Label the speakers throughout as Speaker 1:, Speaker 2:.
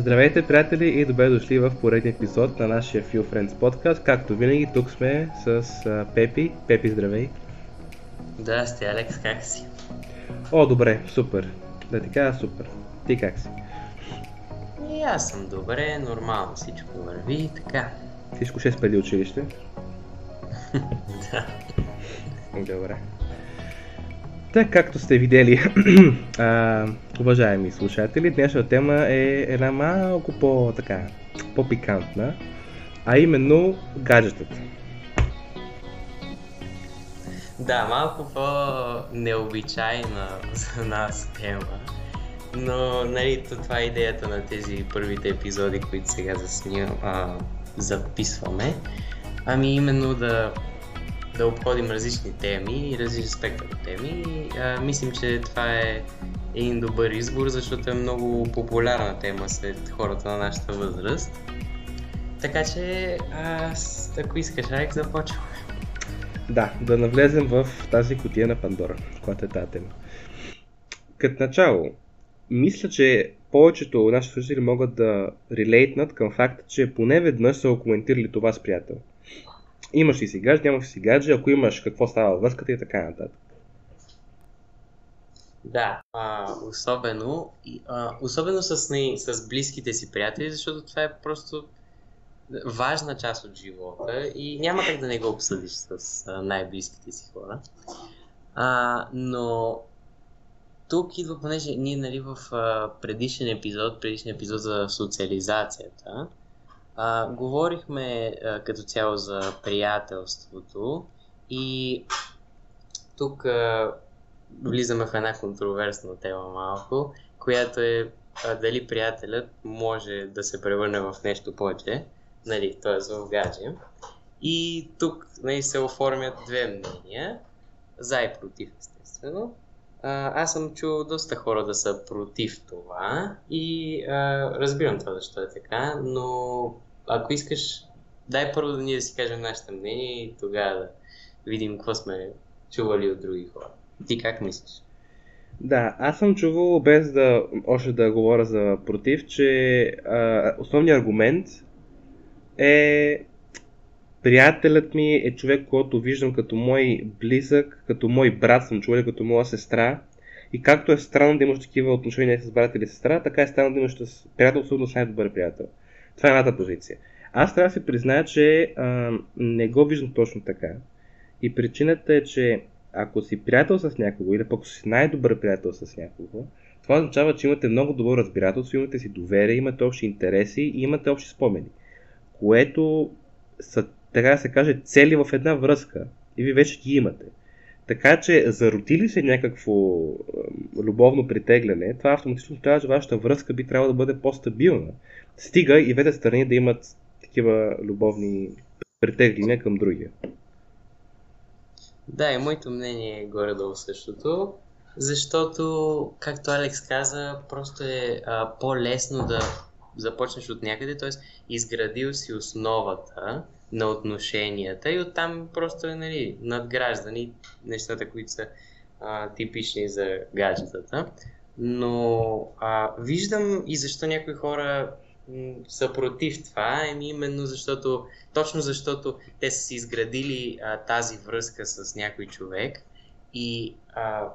Speaker 1: Здравейте, приятели, и добре дошли в поредния епизод на нашия Few Friends подкаст. Както винаги, тук сме с Пепи. Пепи, здравей!
Speaker 2: Здрасти, Алекс, как си?
Speaker 1: О, добре, супер. Да ти кажа супер. Ти как си?
Speaker 2: И аз съм добре, нормално всичко върви и така.
Speaker 1: Всичко ще спеди училище?
Speaker 2: да.
Speaker 1: Добре. Така, както сте видели, а, уважаеми слушатели, днешната тема е една малко по-така, по-пикантна, а именно гаджетата.
Speaker 2: Да, малко по-необичайна за нас тема, но нали, това е идеята на тези първите епизоди, които сега заснимам, а, записваме. Ами именно да да обходим различни теми и различни спектър теми. А, мислим, че това е един добър избор, защото е много популярна тема сред хората на нашата възраст. Така че, аз, ако искаш, Айк, започваме.
Speaker 1: Да, да навлезем в тази котия на Пандора, която е тази тема. Като начало, мисля, че повечето наши слушатели могат да релейтнат към факта, че поне веднъж са коментирали това с приятел имаш ли си гадже, нямаш ли си гадже, ако имаш какво става връзката и така нататък.
Speaker 2: Да, а, особено, а, особено с, не, с близките си приятели, защото това е просто важна част от живота и няма как да не го обсъдиш с най-близките си хора. А, но тук идва, понеже ние нали, в а, предишен епизод, предишен епизод за социализацията, а, говорихме а, като цяло за приятелството и тук а, влизаме в една контроверсна тема малко, която е а, дали приятелят може да се превърне в нещо повече, нали, т.е. в гадже. И тук нали, се оформят две мнения, за и против, естествено. А, аз съм чул доста хора да са против това и а, разбирам това защо е така, но ако искаш, дай първо да ние да си кажем нашето мнение и тогава да видим какво сме чували от други хора. Ти как мислиш?
Speaker 1: Да, аз съм чувал, без да още да говоря за против, че а, основният аргумент е приятелят ми е човек, който виждам като мой близък, като мой брат съм чувал, като моя сестра. И както е странно да имаш такива отношения с брат или сестра, така е странно да имаш с приятел, особено с най-добър приятел. Това е едната позиция. Аз трябва да се призная, че а, не го виждам точно така. И причината е, че ако си приятел с някого или пък си най-добър приятел с някого, това означава, че имате много добро разбирателство, имате си доверие, имате общи интереси и имате общи спомени. Което са, така да се каже, цели в една връзка. И ви вече ги имате. Така че, зародили се някакво любовно притегляне, това автоматично означава, че вашата връзка би трябвало да бъде по-стабилна. Стига и двете страни да имат такива любовни притегляния към другия.
Speaker 2: Да, и моето мнение е горе-долу същото, защото, както Алекс каза, просто е а, по-лесно да започнеш от някъде, т.е. изградил си основата на отношенията и оттам просто е нали, надграждани нещата, които са а, типични за гаджетата. Но а, виждам и защо някои хора са против това, еми именно защото, точно защото те са си изградили а, тази връзка с някой човек и а,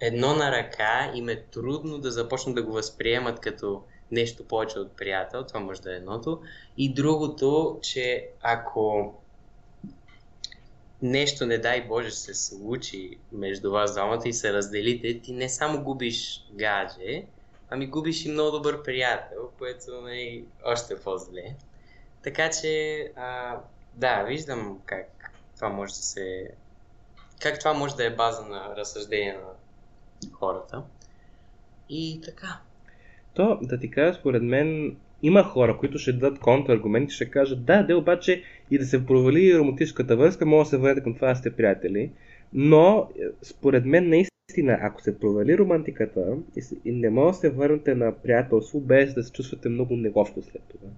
Speaker 2: едно на ръка им е трудно да започнат да го възприемат като нещо повече от приятел, това може да е едното. И другото, че ако нещо, не дай Боже, се случи между вас двамата и се разделите, ти не само губиш гадже, ами губиш и много добър приятел, което е още по-зле. Така че, а, да, виждам как това може да се... Как това може да е база на разсъждение на хората. И така.
Speaker 1: То, да ти кажа, според мен, има хора, които ще дадат контраргументи, ще кажат, да, де обаче и да се провали романтическата връзка, може да се върнете към това сте приятели. Но, според мен, наистина ако се провали романтиката и не може да се върнете на приятелство, без да се чувствате много неловко след това.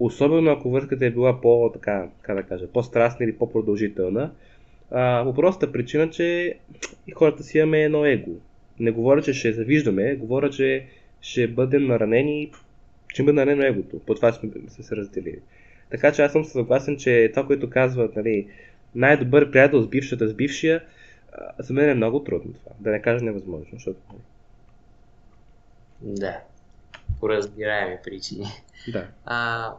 Speaker 1: Особено ако връзката е била по, така, как да кажа, по-страстна или по-продължителна, а, по простата причина, че хората си имаме едно его. Не говоря, че ще завиждаме, говоря, че ще бъдем наранени Ще бъде наредено егото. По това сме се, се разделили. Така че аз съм съгласен, че това, което казват, нали, най-добър приятел с бившата, с бившия, за мен е много трудно това. Да не кажа невъзможно, защото... Нали.
Speaker 2: Да. По разбираеми причини.
Speaker 1: Да.
Speaker 2: А,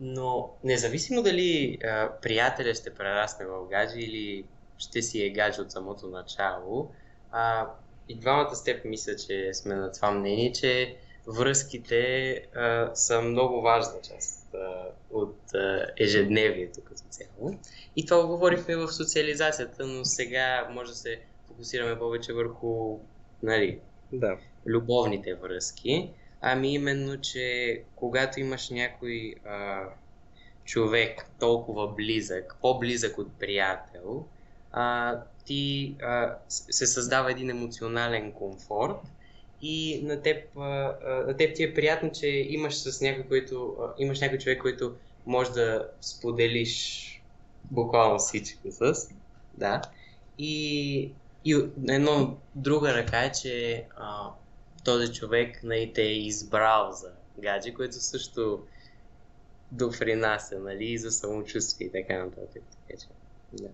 Speaker 2: но независимо дали а, приятеля ще прерасне в гадже или ще си е гадже от самото начало, а, и двамата с теб мисля, че сме на това мнение, че връзките а, са много важна част а, от а, ежедневието като цяло. И това говорихме в социализацията, но сега може да се фокусираме повече върху нали,
Speaker 1: да.
Speaker 2: любовните връзки. Ами именно, че когато имаш някой а, човек толкова близък, по-близък от приятел, а, ти а, се създава един емоционален комфорт и на теб, а, на теб ти е приятно, че имаш с някой, който, а, имаш някой човек, който може да споделиш буквално всичко с. Да. И, и едно друга ръка е, че а, този човек нали, те е избрал за гадже, което също допринася, нали, за самочувствие и така нататък. Да.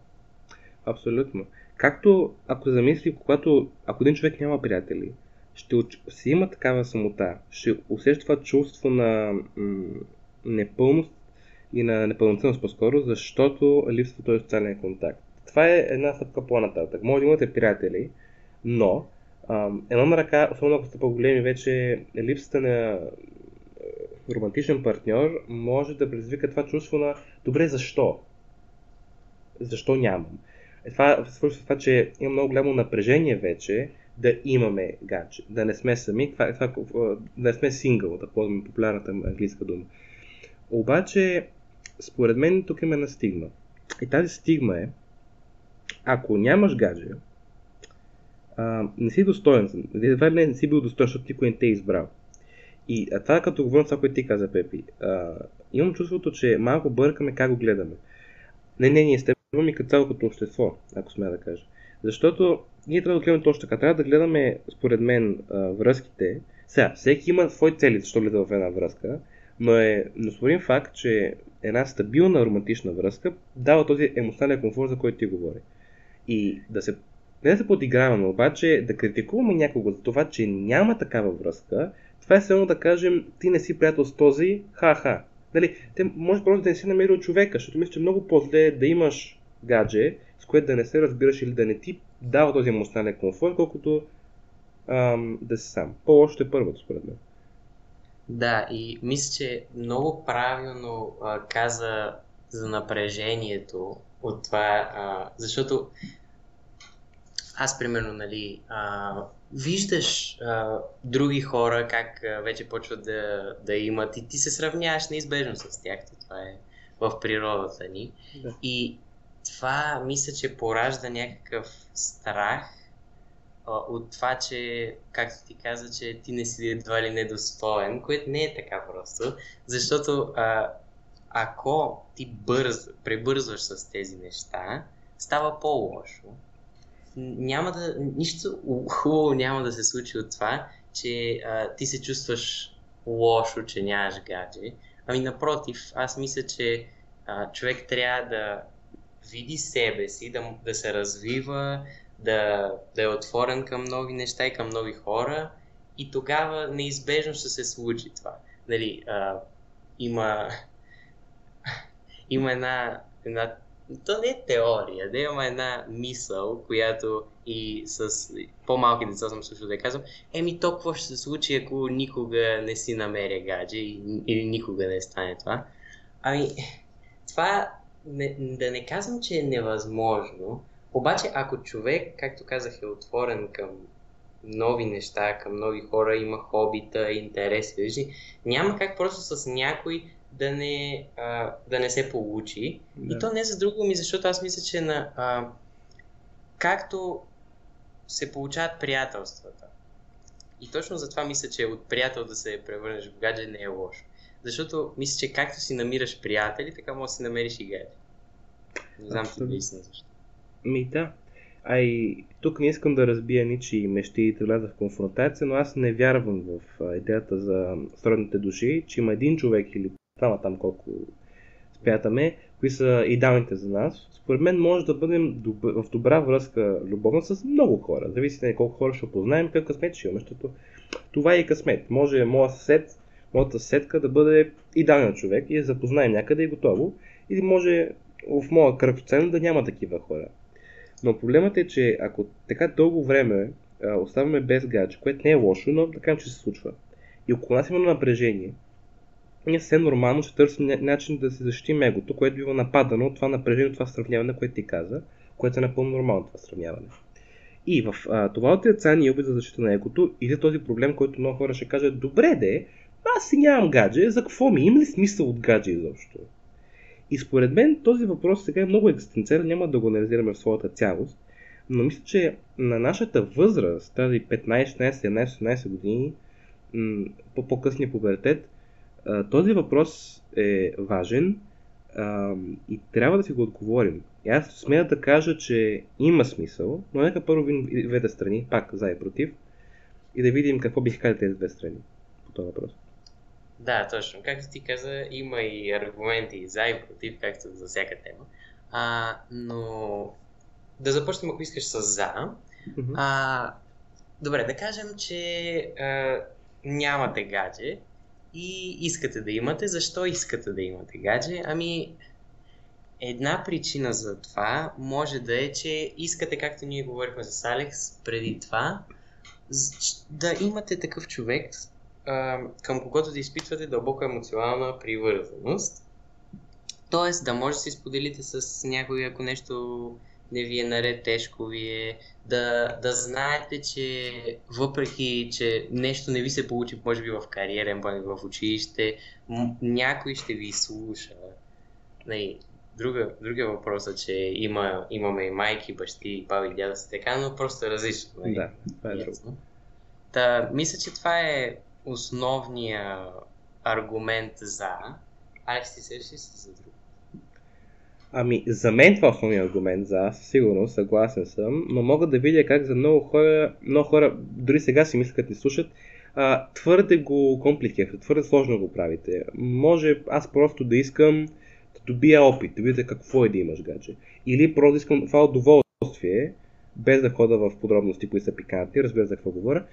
Speaker 1: Абсолютно. Както ако замисли, когато ако един човек няма приятели, ще си има такава самота, ще усеща това чувство на м- непълност и на непълноценност по-скоро, защото липсва този социален контакт. Това е една стъпка по-нататък. Може да имате приятели, но ам, едно на ръка, особено ако сте по-големи, вече липсата на романтичен партньор може да предизвика това чувство на добре, защо? Защо нямам? Е, това свършва това, че има много голямо напрежение вече да имаме гадже, да не сме сами, това, това, да не сме сингъл, да ползваме популярната английска дума. Обаче, според мен тук има една стигма. И тази стигма е, ако нямаш гадже, а, не си достоен. Едва не, не си бил достоен, защото никой не те е избрал. И а това като говорим това, което ти каза, Пепи, а, имам чувството, че малко бъркаме как го гледаме. Не, не, ние с теб и като цяло като общество, ако сме да кажа. Защото ние трябва да гледаме точно така. Трябва да гледаме, според мен, връзките. Сега, всеки има свои цели, защо влиза в една връзка, но е неоспорим факт, че една стабилна романтична връзка дава този емоционален комфорт, за който ти говори. И да се не да се подиграваме, обаче да критикуваме някого за това, че няма такава връзка, това е само да кажем, ти не си приятел с този, ха-ха. Дали, те може просто да не си намерил човека, защото мисля, че много по-зле да имаш гадже, с което да не се разбираш или да не ти дава този емоционален комфорт, колкото ам, да си сам. По-лошото е първото, според мен.
Speaker 2: Да, и мисля, че много правилно а, каза за напрежението от това, а, защото аз, примерно, нали, а, виждаш а, други хора как а, вече почват да, да имат и ти се сравняваш неизбежно с тях. Това е в природата ни. Да. И това мисля, че поражда някакъв страх от това, че, както ти каза, че ти не си едва ли недостоен, което не е така просто, защото а, ако ти бърз, пребързваш с тези неща, става по-лошо. Няма да, нищо хубаво няма да се случи от това, че а, ти се чувстваш лошо, че нямаш гадже. Ами напротив, аз мисля, че а, човек трябва да види себе си, да, да се развива, да, да е отворен към нови неща и към нови хора и тогава неизбежно ще се случи това. Нали, а, има, има една, една то не е теория, да има една мисъл, която и с по-малки деца съм също да казвам, еми то какво ще се случи, ако никога не си намеря гадже или никога не стане това. Ами, това не, да не казвам, че е невъзможно, обаче ако човек, както казах, е отворен към нови неща, към нови хора, има хобита, интереси, вижди, няма как просто с някой да не, а, да не се получи. Да. И то не за друго ми, защото аз мисля, че на, а, както се получават приятелствата, и точно затова мисля, че от приятел да се превърнеш в гадже не е лошо. Защото мисля, че както си намираш приятели, така може да си намериш и гадже. Не знам ти наистина защо.
Speaker 1: Ми да. а и тук не искам да разбия ничи мечти и вляза в конфронтация, но аз не вярвам в идеята за сродните души, че има един човек или двама там колко спятаме, кои са идеалните за нас. Според мен може да бъдем доб... в добра връзка любовна с много хора. Зависи на колко хора ще познаем, какъв късмет ще имаме, защото това е и късмет. Може моят съсед, моята съседка да бъде идеален човек и да запознаем някъде и готово. Или може в моя кръг да няма такива хора. Но проблемът е, че ако така дълго време а, оставаме без гадж, което не е лошо, но така че се случва. И около нас има напрежение, ние съвсем нормално ще търсим начин да се защитим егото, което бива нападано от това напрежение, от това сравняване, което ти каза, което е напълно нормално това сравняване. И в а, това отрицание и опит за защита на егото иде този проблем, който много хора ще кажат, добре де, аз си нямам гадже, за какво ми? Има ли смисъл от гадже изобщо? И според мен този въпрос сега е много екзистенциален, няма да го анализираме в своята цялост, но мисля, че на нашата възраст, тази 15, 16, 17, 18 години, по по-късния пубертет, този въпрос е важен и трябва да си го отговорим. И аз смея да кажа, че има смисъл, но нека първо видим двете страни, пак за и против, и да видим какво бих казали тези две страни по този въпрос.
Speaker 2: Да, точно. Както ти каза, има и аргументи за и против, както за всяка тема. А, но да започнем, ако искаш, с за. Mm-hmm. А, добре, да кажем, че а, нямате гадже и искате да имате. Защо искате да имате гадже? Ами, една причина за това може да е, че искате, както ние говорихме с Алекс преди това, да имате такъв човек, към когото да изпитвате дълбока емоционална привързаност. Тоест да може да се споделите с някой, ако нещо не ви е наред, тежко ви е, да, да знаете, че въпреки, че нещо не ви се получи, може би в кариерен план в училище, някой ще ви слуша. Нали, друга, другия въпрос е, че има, имаме и майки, бащи, баби, дяда си така, но просто е различно.
Speaker 1: Нали? Да, това е друго.
Speaker 2: Та, мисля, че това е основния аргумент за. Алекс, ти се за друго?
Speaker 1: Ами, за мен това е основният аргумент за сигурно, съгласен съм, но мога да видя как за много хора, много хора, дори сега си мислят, като ни слушат, а, твърде го компликирате, твърде сложно го правите. Може аз просто да искам да добия опит, да видя какво е да имаш гадже. Или просто искам това удоволствие, без да хода в подробности, които са пикантни, разбира за какво говоря,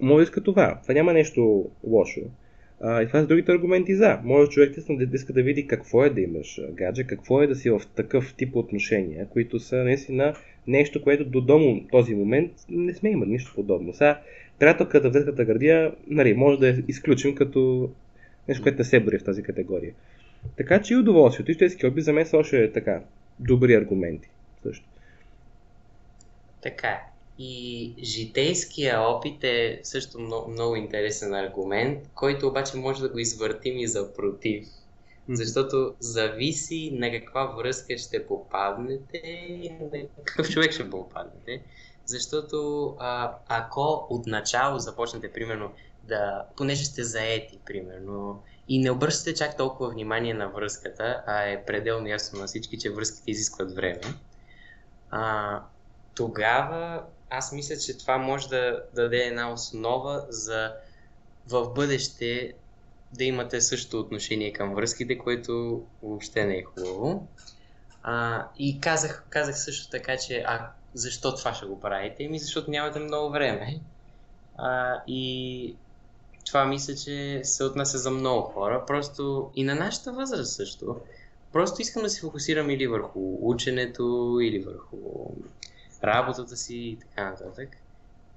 Speaker 1: може да иска това. Това няма нещо лошо. А, и това са другите аргументи за. Може човек да иска да види какво е да имаш гадже, какво е да си в такъв тип отношения, които са наистина нещо, което до дома този момент не сме имали нищо подобно. Сега, приятелката в детската градия, нали, може да я изключим като нещо, което не се бори в тази категория. Така че и удоволствието, и истински опит за мен са още така добри аргументи. Също.
Speaker 2: Така е. И житейския опит е също много, много интересен аргумент, който обаче може да го извъртим и за против. Защото зависи на каква връзка ще попаднете и на какъв човек ще попаднете. Защото а, ако отначало започнете, примерно, да, понеже сте заети, примерно, и не обръщате чак толкова внимание на връзката, а е пределно ясно на всички, че връзките изискват време, а, тогава аз мисля, че това може да, да даде една основа за в бъдеще да имате същото отношение към връзките, което въобще не е хубаво. А, и казах, казах също така, че а защо това ще го правите? Еми, защото нямате много време. А, и това мисля, че се отнася за много хора. Просто и на нашата възраст също. Просто искам да се фокусирам или върху ученето, или върху работата си и така нататък.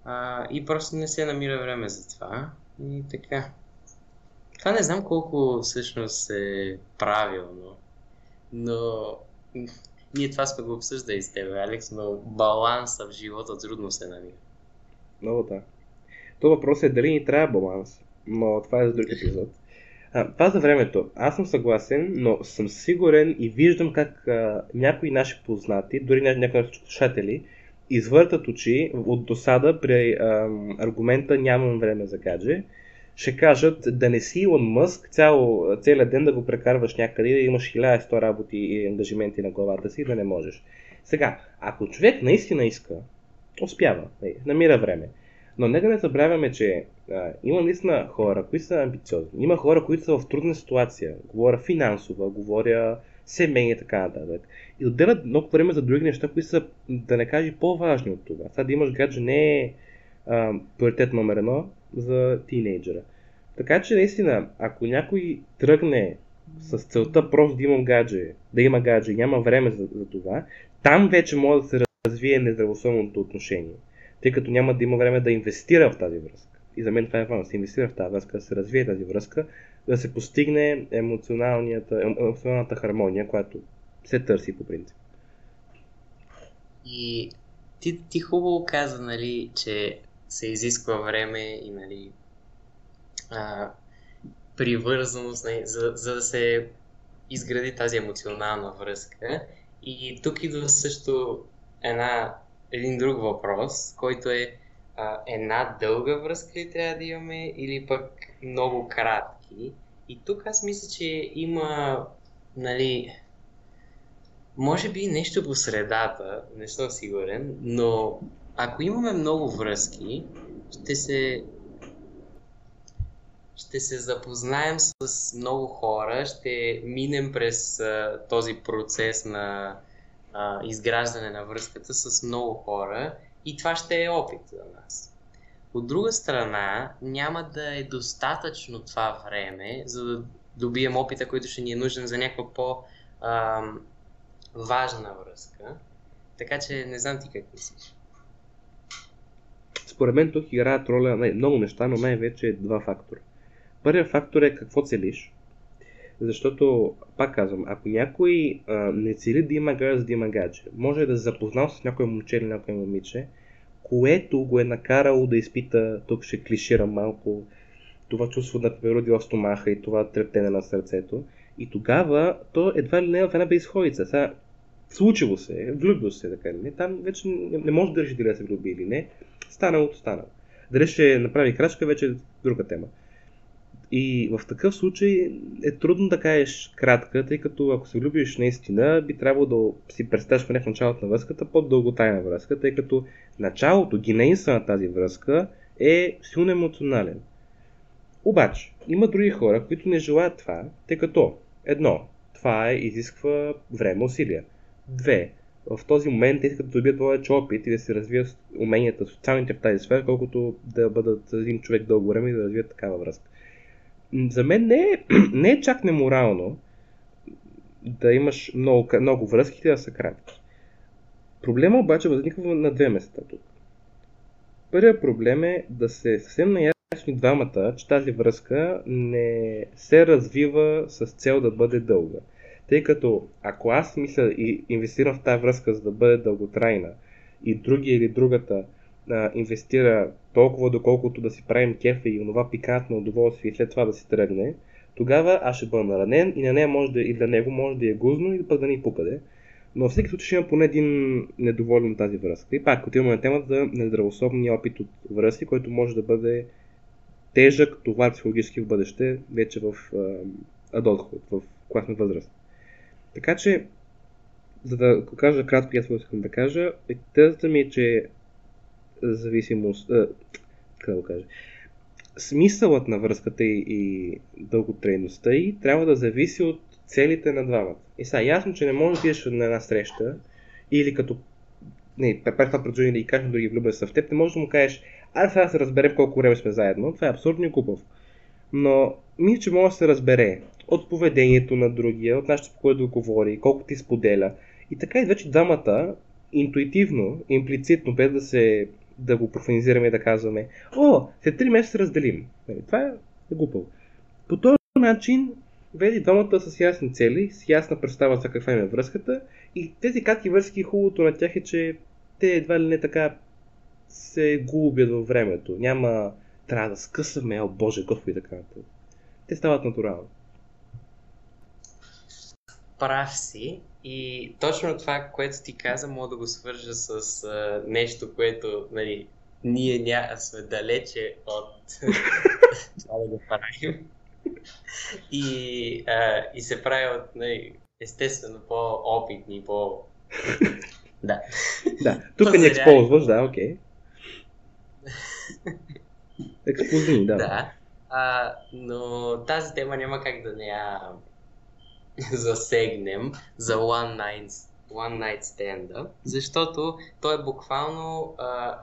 Speaker 2: А, и просто не се намира време за това. И така. Това не знам колко всъщност е правилно, но ние това сме го обсъждали с теб, Алекс, но баланса в живота трудно се намира.
Speaker 1: Много да. То въпрос е дали ни трябва баланс, но това е за друг епизод. А, това за времето. Аз съм съгласен, но съм сигурен и виждам как а, някои наши познати, дори някои наши слушатели, извъртат очи от досада при а, аргумента нямам време за гадже. Ще кажат да не си Илон Мъск цял, целият ден да го прекарваш някъде и да имаш 1100 работи и ангажименти на главата си да не можеш. Сега, ако човек наистина иска, успява, нали, намира време. Но нека не забравяме, че а, има наистина хора, които са амбициозни. Има хора, които са в трудна ситуация. Говоря финансова, говоря семейни и така нататък. И отделят много време за други неща, които са, да не кажа, по-важни от това. Сега да имаш гадже не е а, приоритет номер едно за тинейджера. Така че наистина, ако някой тръгне с целта просто да имам гадже, да има гадже, няма време за, за това, там вече може да се развие нездравословното отношение, тъй като няма да има време да инвестира в тази връзка. И за мен това е важно, да се инвестира в тази връзка, да се развие тази връзка, да се постигне емоционалната хармония, която се търси по принцип.
Speaker 2: И ти, ти хубаво каза, нали, че се изисква време и нали, а, привързаност, нали, за, за да се изгради тази емоционална връзка. И тук идва също една, един друг въпрос, който е а, една дълга връзка ли трябва да имаме или пък много кратки. И тук аз мисля, че има, нали, може би нещо по средата, не съм сигурен, но ако имаме много връзки, ще се ще се запознаем с много хора, ще минем през а, този процес на а, изграждане на връзката с много хора и това ще е опит за нас. От друга страна, няма да е достатъчно това време, за да добием опита, който ще ни е нужен за някаква по-важна връзка. Така че не знам ти как мислиш.
Speaker 1: Според мен тук играят роля много неща, но най-вече два фактора. Първият фактор е какво целиш. Защото, пак казвам, ако някой а, не цели да има гадже, за да има гадже, може да се запознал с някой момче или някой момиче, което го е накарало да изпита, тук ще клиширам малко, това чувство на природи в стомаха и това трептене на сърцето. И тогава то едва ли не е в една безходица. Сега, случило се, влюбил се, така ли не, там вече не, не може да реши дали да се влюби или не. Станалото станало. Дали ще направи крачка, вече е друга тема. И в такъв случай е трудно да кажеш кратка, тъй като ако се влюбиш наистина, би трябвало да си представиш поне в началото на връзката по-дълготайна връзка, тъй като началото, генеиса на тази връзка е силно емоционален. Обаче, има други хора, които не желаят това, тъй като едно, това е, изисква време, усилия. Две, в този момент те искат да добият повече опит и да се развият уменията, социалните в тази сфера, колкото да бъдат един човек дълго време и да развият такава връзка за мен не е, не е чак неморално да имаш много, много връзки да са кратки. Проблема обаче възниква на две места тук. Първият проблем е да се съвсем наясни двамата, че тази връзка не се развива с цел да бъде дълга. Тъй като ако аз мисля и инвестирам в тази връзка за да бъде дълготрайна и други или другата а, инвестира толкова доколкото да си правим кефа и онова пикантно удоволствие и след това да си тръгне, тогава аз ще бъда наранен и на нея може да, и для него може да е гузно и пък да ни пукаде. Но всеки случай ще има поне един недоволен тази връзка. И пак отиваме на темата за нездравословния опит от връзки, който може да бъде тежък товар психологически в бъдеще, вече в адолтхуд, в класна възраст. Така че, за да кажа кратко, аз искам да кажа, е, тезата ми е, че зависимост, а, как да кажа, смисълът на връзката и, и дълготрайността и трябва да зависи от целите на двамата. И сега ясно, че не можеш да отидеш на една среща или като не, това предложение да и кажеш на други влюбен са в теб, не можеш да му кажеш, а сега се разберем колко време сме заедно. Това е абсурдно и купов. Но мисля, че може да се разбере от поведението на другия, от начинът по който да говори, колко ти споделя. И така и вече двамата интуитивно, имплицитно, без да се да го профанизираме и да казваме, о, след 3 месеца разделим. Нали, това е глупаво. По този начин веди двамата с ясни цели, с ясна представа за каква е връзката и тези кратки връзки, хубавото на тях е, че те едва ли не така се губят във времето. Няма трябва да скъсаме, о боже, господи, така нататък. Те стават натурално.
Speaker 2: Прав си. И точно това, което ти каза, мога да го свържа с а, нещо, което нали, ние ня... сме далече от това да го правим. И, а, и се прави от нали, естествено по-опитни, по Да.
Speaker 1: Да, тук не използваш, да, окей. Експозни, да.
Speaker 2: Да. А, но тази тема няма как да не я засегнем за One Night, one night Stand, защото той е буквално а,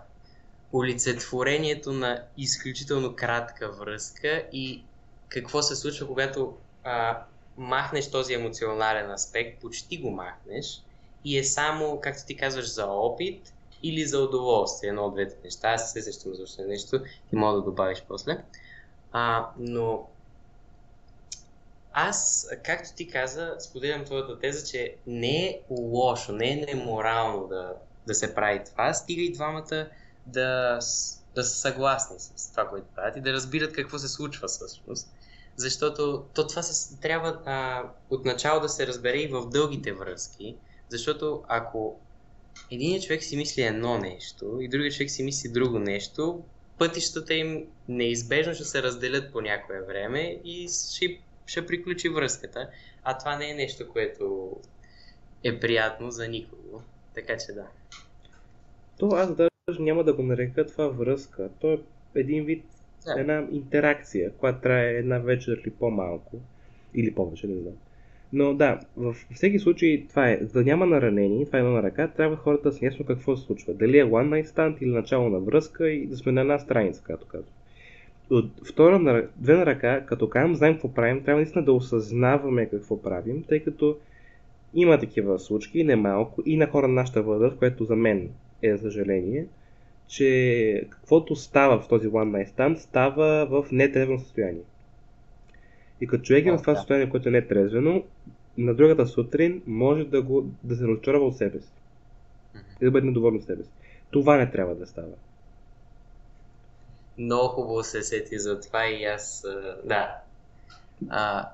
Speaker 2: олицетворението на изключително кратка връзка и какво се случва, когато а, махнеш този емоционален аспект, почти го махнеш и е само, както ти казваш, за опит или за удоволствие, едно от двете неща. Аз се сещам за още нещо и мога да добавиш после. А, но аз, както ти каза, споделям твоята теза, че не е лошо, не е неморално да, да се прави това, стига и двамата да, да са съгласни с това, което правят и да разбират какво се случва всъщност. Защото то това се, трябва а, отначало да се разбере и в дългите връзки, защото ако един човек си мисли едно нещо и другият човек си мисли друго нещо, пътищата им неизбежно ще се разделят по някое време и ще, ще приключи връзката. А това не е нещо, което е приятно за никого. Така че да.
Speaker 1: То аз даже няма да го нарека това връзка. То е един вид, да. една интеракция, която трае една вечер или по-малко. Или повече, не знам. Но да, в всеки случай това е, за да няма наранени, това е едно на ръка, трябва хората да са ясно какво се случва. Дали е one night stand или начало на връзка и да сме на една страница, както казвам. От втора на, две на ръка, като казвам, знаем какво правим, трябва наистина да осъзнаваме какво правим, тъй като има такива случаи, не малко, и на хора на нашата възраст, което за мен е за съжаление, че каквото става в този one night stand, става в нетрезвено състояние. И като човек е в това състояние, което е нетрезвено, на другата сутрин може да, го, да се разочарова от себе си. И да бъде недоволен от себе си. Това не трябва да става.
Speaker 2: Много хубаво се сети за това и аз, да. А,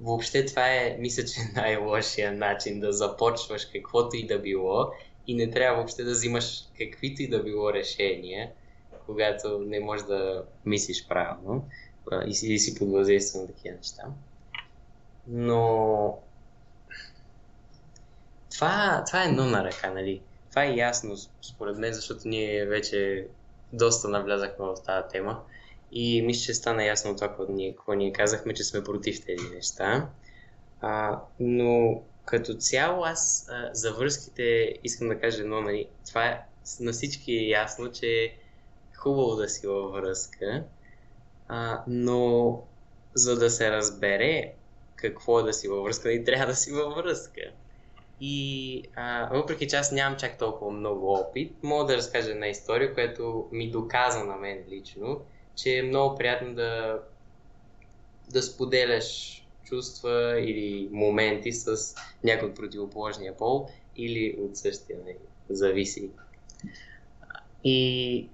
Speaker 2: въобще това е, мисля, че най-лошия начин да започваш каквото и да било и не трябва въобще да взимаш каквито и да било решения, когато не можеш да мислиш правилно и си, и си под въздействие на такива неща. Но това, това е едно на ръка, нали? Това е ясно, според мен, защото ние вече доста навлязахме в тази тема. И мисля, че стана ясно това, какво ние, ние казахме, че сме против тези неща. А, но като цяло аз а, за връзките искам да кажа едно, нали, това е, на всички е ясно, че е хубаво да си във връзка, а, но за да се разбере какво е да си във връзка, и трябва да си във връзка. И а, въпреки че аз нямам чак толкова много опит, мога да разкажа една история, която ми доказа на мен лично, че е много приятно да, да споделяш чувства или моменти с някой от противоположния пол или от същия, не, зависи. И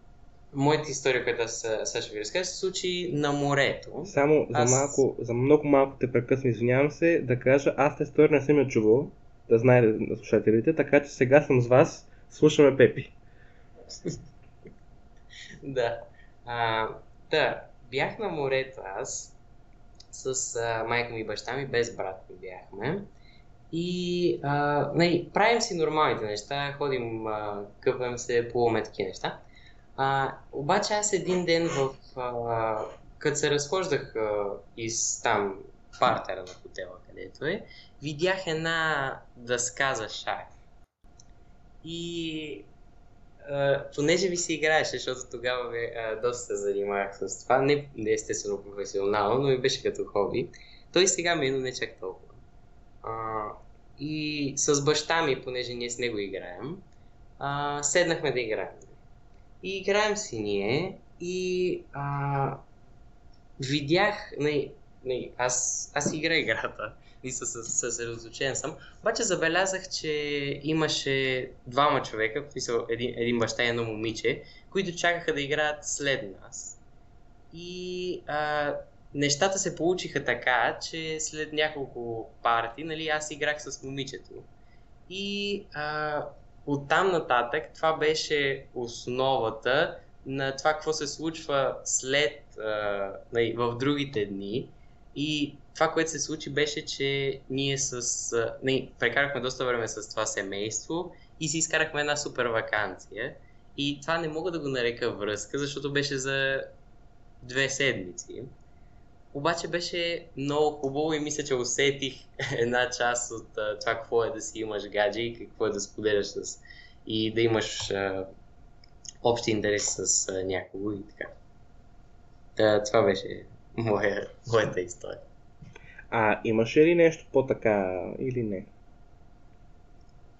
Speaker 2: моята история, която аз сега ще ви разкажа, се случи на морето.
Speaker 1: Само аз... за, малко, за много малко те прекъсвам, извинявам се, да кажа, аз тази история не съм я чувал, да знае на слушателите, така че сега съм с вас, слушаме Пепи.
Speaker 2: да. А, да, бях на морето аз, с а, майка ми и баща ми, без брат ми бяхме. И а, не, нали, правим си нормалните неща, ходим, а, къпем се, плуваме такива неща. А, обаче аз един ден в... А, като се разхождах а, из там партера на хотела, където е, видях една дъска за шах. И понеже ми се играеше, защото тогава бе, а, доста се занимавах с това, не, не естествено професионално, но ми беше като хоби, той сега ми е, но не чак толкова. А, и с баща ми, понеже ние с него играем, а, седнахме да играем. И играем си ние и а, видях, не, не, аз, аз игра играта и съсредоточен съм, обаче забелязах, че имаше двама човека, са един, един баща и едно момиче, които чакаха да играят след нас. И а, нещата се получиха така, че след няколко парти, нали, аз играх с момичето. И а, оттам нататък това беше основата на това какво се случва след а, нали, в другите дни. И това, което се случи, беше, че ние с. Не, прекарахме доста време с това семейство и си изкарахме една супер вакансия. И това не мога да го нарека връзка, защото беше за две седмици. Обаче беше много хубаво и мисля, че усетих една част от това какво е да си имаш гадже и какво е да споделяш с и да имаш общи интерес с някого и така. Та, това беше моя, моята история.
Speaker 1: А имаше ли нещо по-така или не?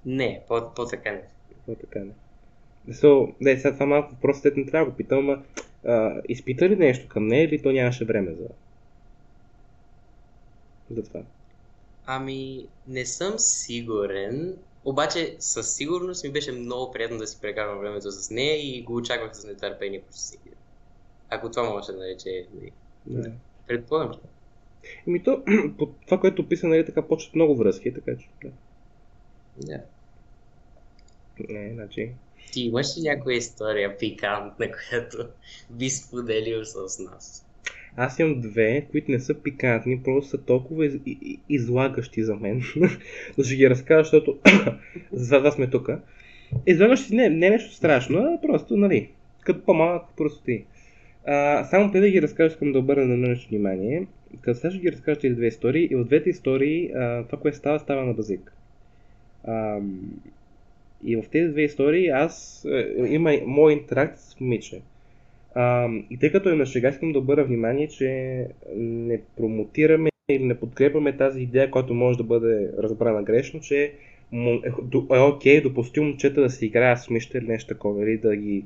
Speaker 2: Не, по- по-така не.
Speaker 1: По-така не. So, не, сега това малко въпрос, не трябва да го питам, ама а, изпита ли нещо към нея или то нямаше време за, за това?
Speaker 2: Ами, не съм сигурен, обаче със сигурност ми беше много приятно да си прекарвам времето с нея и го очаквах с нетърпение почти всеки. Ако това може да нарече,
Speaker 1: Не.
Speaker 2: предполагам.
Speaker 1: Еми то, по това, което описа, нали, така почват много връзки, така че, да.
Speaker 2: Да.
Speaker 1: Не, значи,
Speaker 2: Ти имаш ли някоя история пикантна, която би споделил с нас?
Speaker 1: Аз имам две, които не са пикантни, просто са толкова из, и- и- излагащи за мен. да ще ги разкажа, защото за това сме тук. Излагащи не, не е нещо страшно, а просто, нали, като по-малък простоти. А, само преди да ги разкажа, искам да обърна на нещо внимание. Като сега ще ги разкажа тези две истории, и в двете истории а, това, което става, става на базик. Ам, и в тези две истории аз е, има моя интеракция с момиче. А, и тъй като е на шега, искам да обърна внимание, че не промотираме или не подкрепяме тази идея, която може да бъде разбрана грешно, че е, до- е окей, допустимо момчета да се играят с мишта или нещо такова, или да ги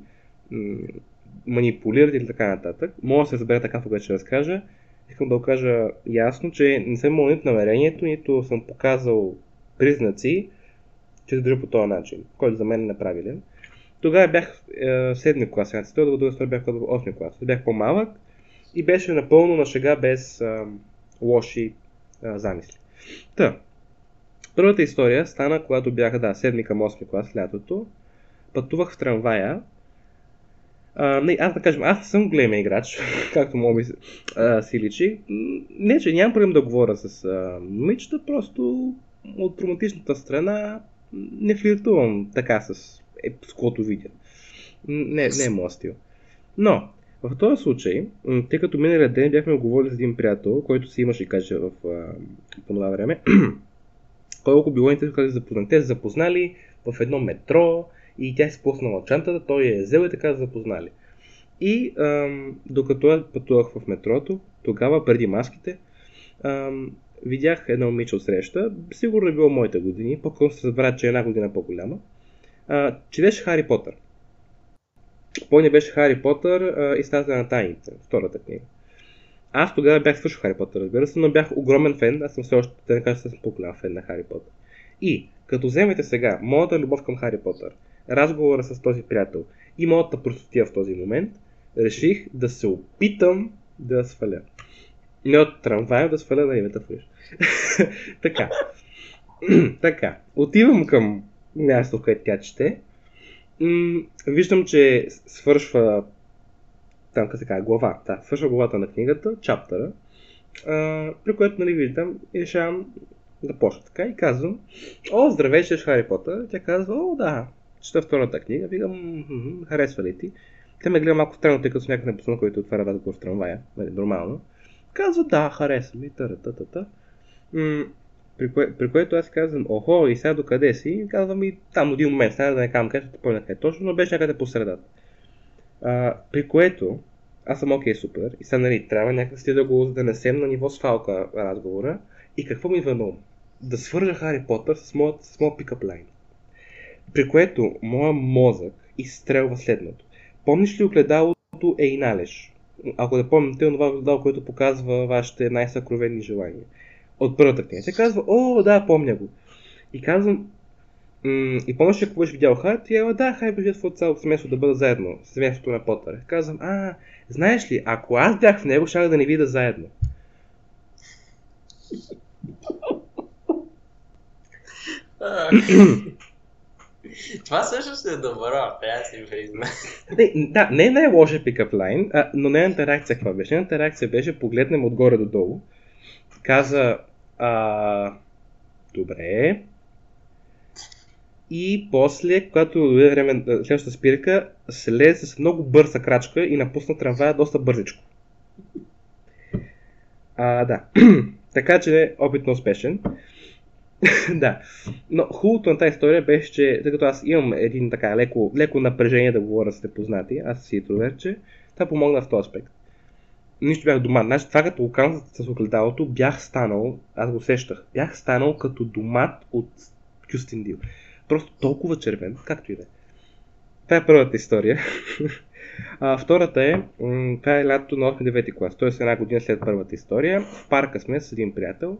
Speaker 1: манипулират или така нататък. Може да се разбере така, когато ще разкажа. Искам да го кажа ясно, че не съм имал нито намерението, нито съм показал признаци, че се държа по този начин, който за мен е неправилен. Тогава бях е, седми клас, сега цитира, докато другата бях в 8 клас. Бях по-малък и беше напълно на шега без а, лоши а, замисли. Та, първата история стана, когато бях, да, 7 към 8 клас, лятото. Пътувах в трамвая. Не, аз да кажем, аз съм голям играч, както мога би си личи. Не, че нямам проблем да говоря с а, момичета, просто от романтичната страна не флиртувам така с, е, с когото видя. Не, не е моят стил. Но, в този случай, тъй като миналия ден бяхме говорили с един приятел, който си имаше каже в а, по това време, колко било интересно как се запознали. Се запознали в едно метро и тя си спуснала чантата, той я е взел и така запознали. И ам, докато пътувах в метрото, тогава преди маските, ам, видях една момиче от среща, сигурно е било моите години, по-късно се разбра, че е една година по-голяма, а, четеше Хари Потър. Помня беше Хари Потър и стаза на тайните, втората книга. Аз тогава бях свършил Хари Потър, разбира се, но бях огромен фен, аз съм все още, да не кажа, съм по-голям фен на Хари Потър. И, като вземете сега моята любов към Хари Потър, разговора с този приятел и моята простотия в този момент, реших да се опитам да сваля. Не от трамвая, да сваля на името в така. така. Отивам към място, където тя чете. М- виждам, че свършва там, казва, глава. Да, свършва главата на книгата, чаптъра, а, при което, нали, виждам и решавам да почна така и казвам, о, здравей, четеш Хари Потър. Тя казва, о, да, чета втората книга. Викам, «Мгм, харесва ли ти? Тя ме гледа малко странно, тъй като с някакъв непознат, който отваря разговор в трамвая. Нали, нормално. Казва, да, харесва ми, тара, та, та, та. М- при, кое, при което аз казвам, охо, и сега докъде си? И казвам и там един момент, сега да не казвам къде, ще помня къде точно, но беше някъде по средата. А, при което, аз съм окей, супер, и сега нали, трябва някакси да го занесем на ниво свалка разговора. И какво ми идва на ум? Да свържа Хари Потър с моят, с моят пикап лайн. При което моя мозък изстрелва следното. Помниш ли огледалото е и належ? Ако да помните, това огледало, което показва вашите най-съкровени желания. От първата книга. Тя казва, о, да, помня го. И казвам, м- и помниш ли, ако беше видял Хари, тя казва, да, Хари беше в цялото семейство да бъда заедно, семейството на Потър. Казвам, а, знаеш ли, ако аз бях в него, щях да не видя заедно.
Speaker 2: Това също е добро, трябва да си призна.
Speaker 1: Не, да, не е най-лошия пикап лайн, но нейната реакция каква беше? Нейната реакция беше погледнем отгоре до долу. Каза, а, добре. И после, когато дойде време на следващата спирка, слезе с много бърза крачка и напусна трамвая доста бързичко. А, да. така че опит на успешен. да. Но хубавото на тази история беше, че тъй като аз имам един така леко, леко напрежение да говоря с непознати, аз си интроверче, това помогна в този аспект. Нищо бях дома. Значи, това като окан с огледалото, бях станал, аз го сещах, бях станал като домат от Кюстендил. Просто толкова червен, както и да е. Това е първата история. А, втората е, това е лятото на 8-9 клас, т.е. една година след първата история. В парка сме с един приятел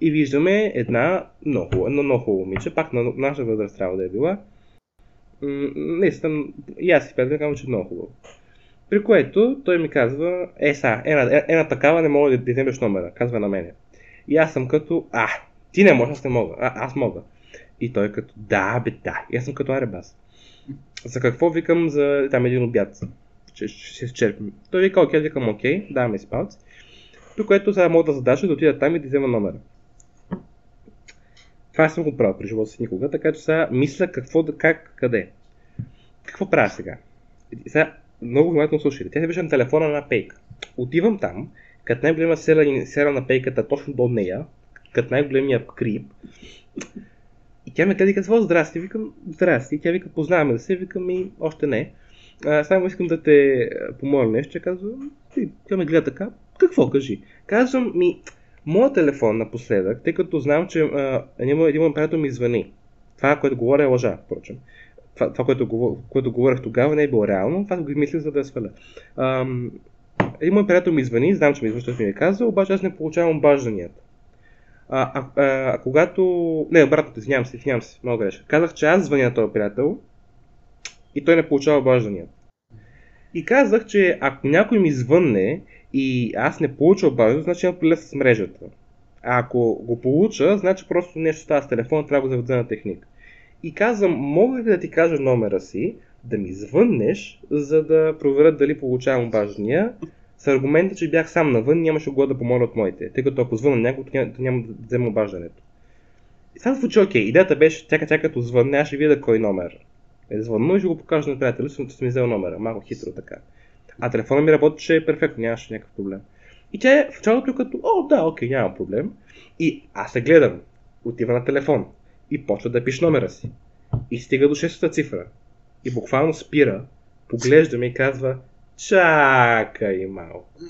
Speaker 1: и виждаме една много, едно много хубаво момиче, пак на наша възраст трябва да е била. М- наистина, и аз си петвам, казвам, че е много хубаво. При което той ми казва, е са, една, е, една такава не мога да, да вземеш номера, казва на мене. И аз съм като, а, ти не можеш, аз не мога, а, аз мога. И той като, да, бе, да. И аз съм като аребас. За какво викам за там един обяд? Ще, ще се изчерпим. Той вика, окей, викам, окей, даваме си палци. При което сега мога да задача да отида там и да взема номера. Това съм го правил при живота си никога, така че сега мисля какво да, как, къде. Какво правя сега? Сега много внимателно слушайте. Тя се беше на телефона на пейка. Отивам там, като най-голема сера, сера на пейката точно до нея, като най-големия крип. И тя ме гледа и казва, здрасти, викам, здрасти. Тя вика, познаваме да се, викам и още не. Само искам да те помоля нещо. Тя казва, тя ме гледа така, какво кажи? Казвам ми, моят телефон напоследък, тъй като знам, че а, един, един приятел ми звъни. Това, което говоря е лъжа, впрочем. Това, това което, което говорех тогава не е било реално, това го измислих за да я сваля. Ам, един мой приятел ми звъни, знам, че ми извън, ми е казал, обаче аз не получавам обажданията. А, а, а, а когато... Не, обратно, извинявам се, извинявам се, много греша. Казах, че аз звъня на този приятел и той не получава обаждания. И казах, че ако някой ми звънне и аз не получа обаждане, значи има проблем с мрежата. А ако го получа, значи просто нещо става с телефона, трябва да го заведа на техник. И казвам, мога ли да ти кажа номера си, да ми звъннеш, за да проверя дали получавам обаждания, с аргумента, че бях сам навън, нямаше го да помоля от моите, тъй като ако звънна някой, няма, няма да взема обаждането. И сега звучи окей. Идеята беше, тя, тя като звънне, аз ще видя кой номер е звънно и ще го покажа на приятели, че съм взел номера. Малко хитро така. А телефона ми работеше перфектно, нямаше някакъв проблем. И тя е в началото като, о, да, окей, няма проблем. И аз се гледам, отива на телефон и почва да пише номера си. И стига до 6-та цифра. И буквално спира, поглежда ме и казва, чакай малко.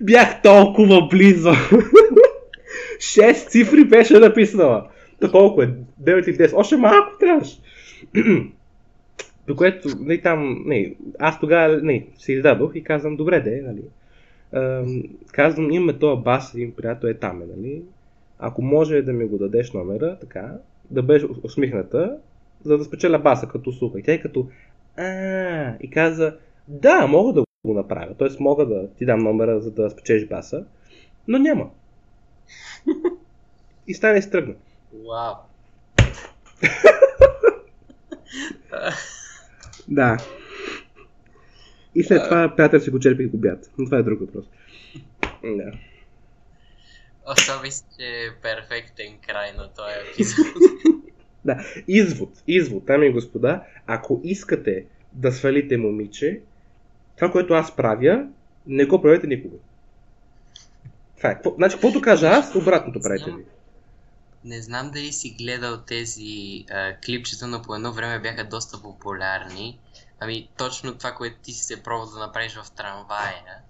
Speaker 1: Бях толкова близо. 6 цифри беше написала. То колко е? 9 или 10? Още малко трябваше. До което, не, там, не, аз тогава не, се издадох и казвам, добре де, нали. Ам, казвам, имаме този бас, един приятел е там, нали. Ако може да ми го дадеш номера, така, да беше усмихната, за да спечеля баса като суха. И тя е като, а, и каза, да, мога да го направя. Тоест мога да ти дам номера, за да спечелиш баса, но няма. И стане и стръгна.
Speaker 2: Вау.
Speaker 1: Да. И след това приятел си го черпих в обяд. Но това е друг въпрос. Да.
Speaker 2: Че е перфектен край на този епизод.
Speaker 1: Да. Извод. Извод, дами и господа. Ако искате да свалите момиче, това, което аз правя, не го правете никога. Това е. Значи, каквото кажа аз, обратното правите ви.
Speaker 2: Не знам дали си гледал тези а, клипчета, но по едно време бяха доста популярни. Ами точно това, което ти си се пробвал да направиш в трамвая.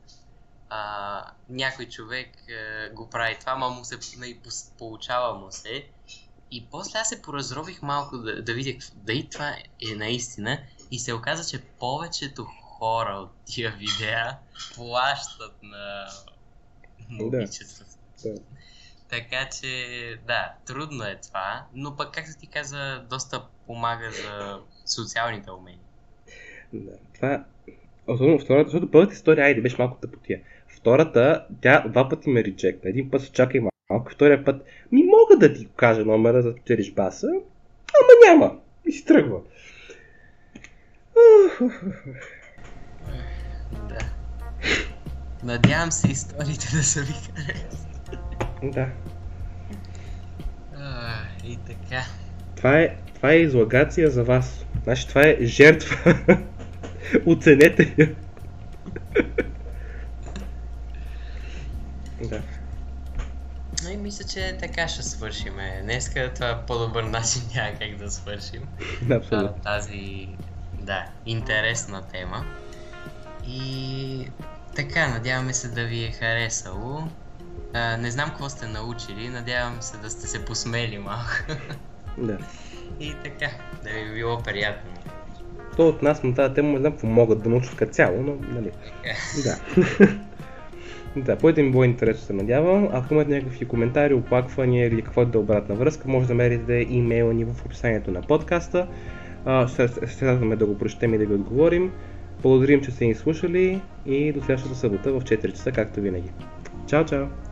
Speaker 2: А, някой човек а, го прави това, ма му се нали, получава му се. И после аз се поразрових малко да, да видя дали това е наистина. И се оказа, че повечето хора от тия видеа плащат на момичета.
Speaker 1: Да.
Speaker 2: Така че, да, трудно е това, но пък, както ти каза, доста помага за социалните умения.
Speaker 1: Да. Това Особено втората, защото първата история, айде, беше малко тъпотия. Втората, тя два пъти ме реджекна. Един път се чакай малко, втория път ми мога да ти кажа номера за спечелиш баса, ама няма. И си тръгва.
Speaker 2: Да. Надявам се историите да са ви харесали.
Speaker 1: Да.
Speaker 2: И така.
Speaker 1: Това е, това е излагация за вас. Значи това е жертва. Оценете я. да.
Speaker 2: И мисля, че така ще свършим. Днеска това по-добър начин няма как да свършим.
Speaker 1: Абсолютно.
Speaker 2: А, тази, да, интересна тема. И така, надяваме се да ви е харесало. А, не знам какво сте научили, надявам се да сте се посмели малко.
Speaker 1: Да.
Speaker 2: И така, да ви е било приятно.
Speaker 1: То от нас на тази тема не знам какво могат да научат като цяло, но нали. Да. да, поете ми било интересно се надявам. Ако имате някакви коментари, оплаквания или каквото да е обратна връзка, може да намерите имейла ни в описанието на подкаста. Ще се радваме да го прочетем и да ви отговорим. Благодарим, че сте ни слушали и до следващата събота в 4 часа, както винаги. Ciao, ciao.